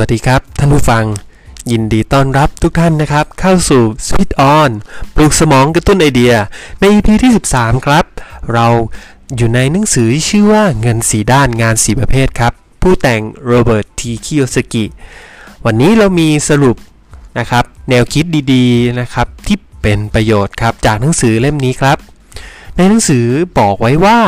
วัสดีครับ ท่านผู้ฟัง ยินดีต้อนรับทุกท่านนะครับ เข้าสู่ Switch On ปลูกสมองกระตุ้นไอเดีย ใน EP ที่ 13 ครับ เราอยู่ในหนังสือชื่อว่าเงินสีด้านงานสีประเภทครับ ผู้แต่งโรเบิร์ตทีคิโยสกิวันนี้เรามีสรุปนะครับ แนวคิดดีๆนะครับที่เป็นประโยชน์ครับจากหนังสือเล่มนี้ครับ ในหนังสือบอกไว้ว่า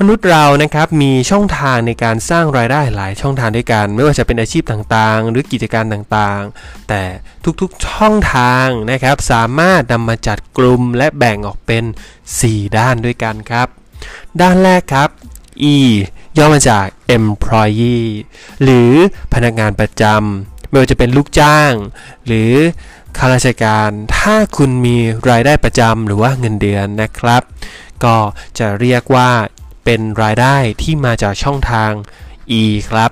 มนุษย์เรานะครับมีช่องทางในการสร้างรายได้หลายช่องทางด้วยกัน ไม่ว่าจะเป็นอาชีพต่างๆ หรือกิจการต่างๆ แต่ทุกๆช่องทางนะครับสามารถนำมาจัดกลุ่มและแบ่งออกเป็น 4 ด้านด้วยกันครับ ด้านแรกครับ E ย่อมาจาก employee หรือพนักงานประจำไม่ว่าจะเป็นลูกจ้าง หรือข้าราชการถ้าคุณมีรายได้ประจำหรือว่าเงินเดือนนะครับ ก็จะเรียกว่า เป็นรายได้ที่มาจากช่องทาง E ครับ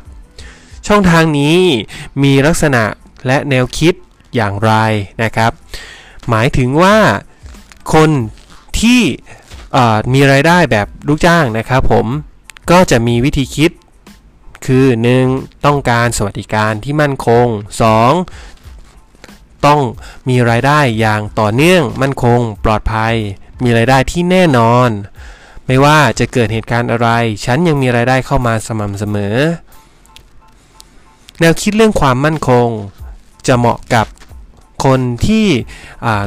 ช่องทางนี้มีลักษณะและแนวคิดอย่างไรนะครับ หมายถึงว่าคนที่มีรายได้แบบลูกจ้างนะครับผมก็จะมีวิธีคิดคือ 1. ต้องการสวัสดิการที่มั่นคง 2. ต้องมีรายได้อย่างต่อเนื่องมั่นคง ปลอดภัย มีรายได้ที่แน่นอน ไม่ว่าจะเกิดเหตุการณ์อะไร ฉันยังมีรายได้เข้ามาสม่ำเสมอ แนวคิดเรื่องความมั่นคง จะเหมาะกับคนที่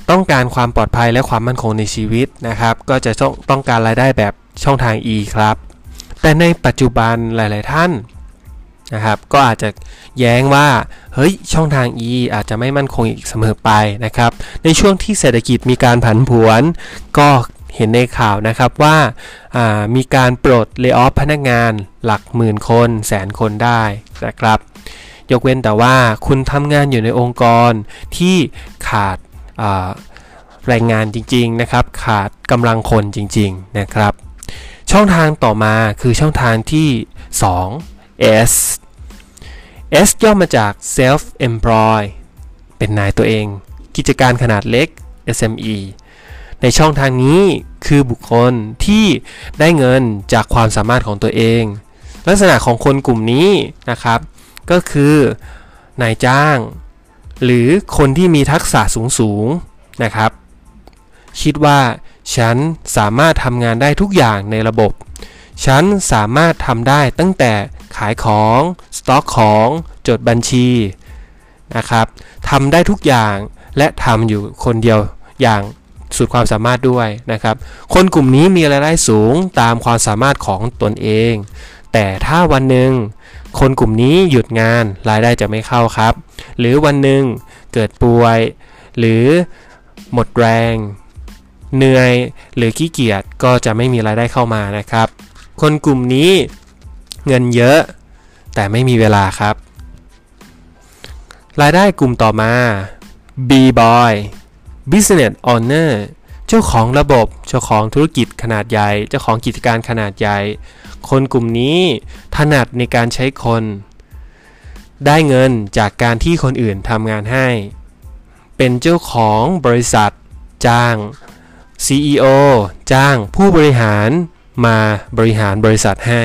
ต้องการความปลอดภัยและความมั่นคงในชีวิตนะครับ ก็จะต้องต้องการรายได้แบบช่องทาง E ครับ แต่ในปัจจุบันหลาย ๆ ท่านนะครับ ก็อาจจะแย้งว่า เฮ้ย ช่องทาง E อาจจะไม่มั่นคงอีกเสมอไปนะครับ ในช่วงที่เศรษฐกิจมีการผันผวน ก็ เห็นในข่าวนะครับว่าามีการปลดเล y o อ f พนักงานหลักหมื่นคนแสนคนได้นะครับ ยกเว้นแต่ว่าคุณทำงานอยู่ในองค์กรที่ขาดาแรงงานจริงๆนะครับ ขาดกำลังคนจริงๆนะครับ ช่องทางต่อมาคือช่องทางที่ 2 S S ย่อมาจาก self employ เป็นนายตัวเอง กิจการขนาดเล็ก SME ในช่องทางนี้คือบุคคลที่ได้เงินจากความสามารถของตัวเอง ลักษณะของคนกลุ่มนี้นะครับ ก็คือนายจ้าง หรือคนที่มีทักษะสูงสูงๆนะครับ คิดว่าฉันสามารถทำงานได้ทุกอย่างในระบบ ฉันสามารถทำได้ตั้งแต่ขายของ สต็อกของ จดบัญชีนะครับทำได้ทุกอย่างและทำอยู่คนเดียวอย่าง สุดความสามารถด้วยนะครับ คนกลุ่มนี้มีรายได้สูงตามความสามารถของตนเอง แต่ถ้าวันหนึ่งคนกลุ่มนี้หยุดงานรายได้จะไม่เข้าครับ หรือวันหนึ่งเกิดป่วย หรือหมดแรง เหนื่อยหรือขี้เกียจก็จะไม่มีรายได้เข้ามานะครับ คนกลุ่มนี้เงินเยอะแต่ไม่มีเวลาครับ รายได้กลุ่มต่อมา B-boy Business Owner เจ้าของระบบ เจ้าของธุรกิจขนาดใหญ่ เจ้าของกิจการขนาดใหญ่ คนกลุ่มนี้ถนัดในการใช้คน ได้เงินจากการที่คนอื่นทำงานให้ เป็นเจ้าของบริษัท จ้าง CEO จ้างผู้บริหารมาบริหารบริษัทให้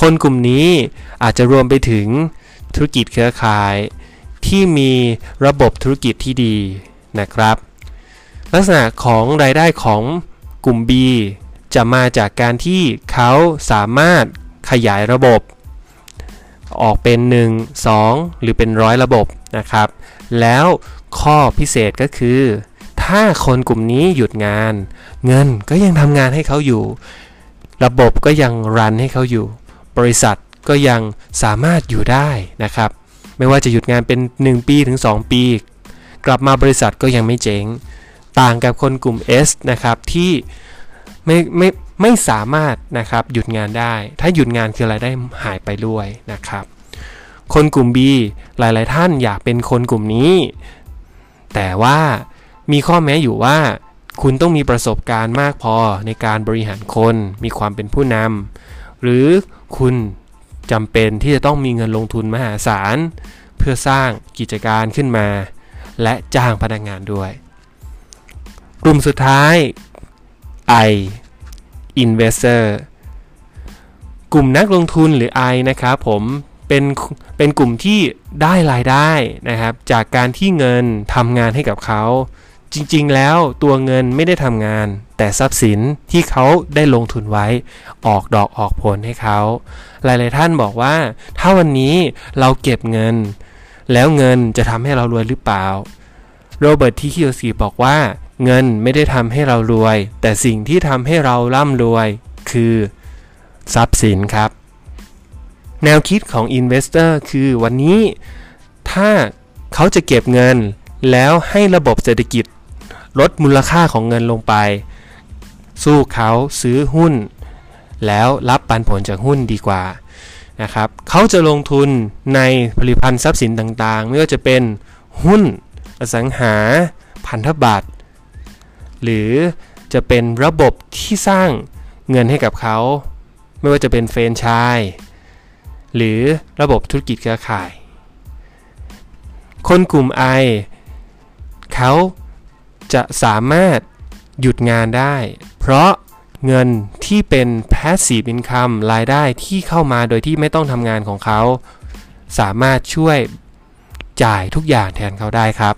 คนกลุ่มนี้อาจจะรวมไปถึงธุรกิจเครือข่าย ที่มีระบบธุรกิจที่ดี นะครับ ลักษณะของรายได้ของกลุ่ม B จะมาจากการที่เขาสามารถขยายระบบ ออกเป็น 1 2 หรือเป็นร้อยระบบนะครับ แล้วข้อพิเศษก็คือ ถ้าคนกลุ่มนี้หยุดงาน เงินก็ยังทำงานให้เขาอยู่ ระบบก็ยังรันให้เขาอยู่ บริษัทก็ยังสามารถอยู่ได้นะครับ ไม่ว่าจะหยุดงานเป็น 1 ปีถึง 2 ปี กลับมาบริษัทก็ยังไม่เจ๊ง ต่างกับคนกลุ่ม S นะครับที่ไม่ไม่ไม่สามารถนะครับหยุดงานได้ ถ้าหยุดงานคือรายได้หายไปด้วยนะครับ คนกลุ่ม B หลาย ๆ ท่านอยากเป็นคนกลุ่มนี้ แต่ว่ามีข้อแม้อยู่ว่า คุณต้องมีประสบการณ์มากพอในการบริหารคน มีความเป็นผู้นำหรือคุณจำเป็นที่จะต้องมีเงินลงทุนมหาศาล เพื่อสร้างกิจการขึ้นมา และจ้างพนักงานด้วย กลุ่มสุดท้าย I investor กลุ่มนักลงทุนหรือ I นะครับผมเเป็นเป็นกลุ่มที่ได้รายได้นะครับ จากการที่เงินทำงานให้กับเขา จริงๆแล้วตัวเงินไม่ได้ทำงาน แต่ทรัพย์สินที่เขาได้ลงทุนไว้ ออกดอกออกผลให้เขา หลายๆท่านบอกว่า ถ้าวันนี้เราเก็บเงิน แล้วเงินจะทำให้เรารวยหรือเปล่า โรเบิร์ตที่คิโอสีบอกว่า เงินไม่ได้ทำให้เรารวย แต่สิ่งที่ทำให้เราร่ำรวย คือ ทรัพย์สินครับ แนวคิดของ Investor คือวันนี้ ถ้าเขาจะเก็บเงิน แล้วให้ระบบเศรษฐกิจ ลดมูลค่าของเงินลงไป สู้เขาซื้อหุ้น แล้วรับปันผลจากหุ้นดีกว่า นะครับเขาจะลงทุนในผลิตภัณฑ์ทรัพย์สินต่างๆ ไม่ว่าจะเป็นหุ้นอสังหา พันธบัตร หรือจะเป็นระบบที่สร้างเงินให้กับเขา ไม่ว่าจะเป็นเฟรนไชส์หรือระบบธุรกิจเครือข่าย คนกลุ่ม I เขาจะสามารถหยุดงานได้ เพราะ เงินที่เป็น passive income รายได้ที่เข้ามาโดยที่ไม่ต้องทำงานของเขา สามารถช่วยจ่ายทุกอย่างแทนเขาได้ครับ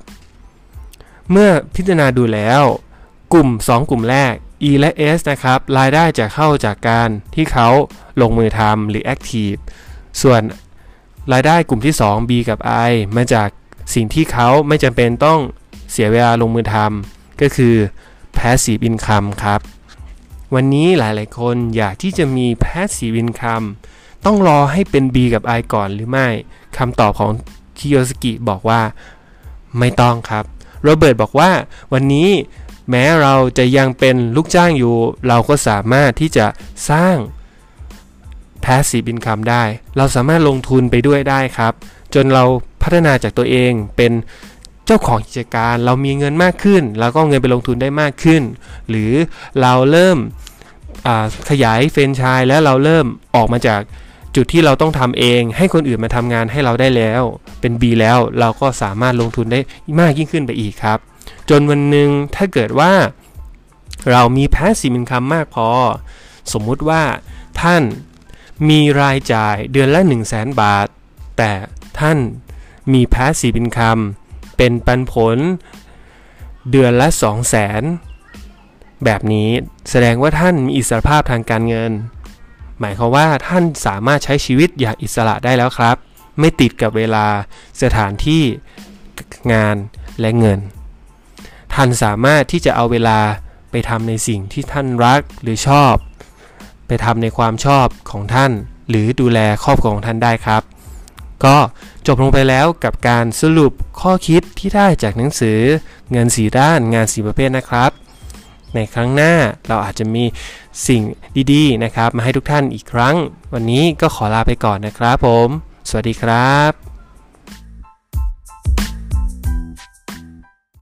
เมื่อพิจารณาดูแล้วกลุ่ม 2 กลุ่มแรก E และ S นะครับ รายได้จะเข้าจากการที่เขาลงมือทำหรือ active ส่วนรายได้กลุ่มที่ 2 B กับ I มาจากสิ่งที่เขาไม่จำเป็นต้องเสียเวลาลงมือทำก็คือ passive income ครับ วันนี้หลายๆ คนอยากที่จะมี passive income ต้องรอให้เป็น B กับ I ก่อนหรือไม่คำตอบของคิโยสกิบอกว่าไม่ต้องครับโรเบิร์ตบอกว่าวันนี้แม้เราจะยังเป็นลูกจ้างอยู่ เราก็สามารถที่จะสร้าง passive income ได้ เราสามารถลงทุนไปด้วยได้ครับ จนเราพัฒนาจากตัวเองเป็นเจ้าของกิจการ เรามีเงินมากขึ้น เราก็เงินไปลงทุนได้มากขึ้น หรือเราเริ่ม ขยายเฟรนชายแล้วเราเริ่มออกมาจากจุดที่เราต้องทำเอง ให้คนอื่นมาทำงานให้เราได้แล้ว เป็น B แล้วเราก็สามารถลงทุนได้มากยิ่งขึ้นไปอีกครับ จนวันหนึ่งถ้าเกิดว่า เรามี passive income มากพอ สมมุติว่าท่านมีรายจ่ายเดือนละ 1 0 0 0 0 บาท แต่ท่านมี passive income เป็นปันผลเดือนละ 2 0 0 0 0 แบบนี้แสดงว่าท่านมีอิสรภาพทางการเงิน หมายความว่าท่านสามารถใช้ชีวิตอย่างอิสระได้แล้วครับ ไม่ติดกับเวลาสถานที่งานและเงิน ท่านสามารถที่จะเอาเวลาไปทำในสิ่งที่ท่านรักหรือชอบ ไปทำในความชอบของท่าน หรือดูแลครอบครัวของท่านได้ครับ ก็จบลงไปแล้วกับการสรุปข้อคิดที่ได้จากหนังสือเงินสีด้านงานสีประเภทนะครับ ในครั้งหน้าเราอาจจะมีสิ่งดีๆนะครับ มาให้ทุกท่านอีกครั้ง วันนี้ก็ขอลาไปก่อนนะครับผม สวัสดีครับ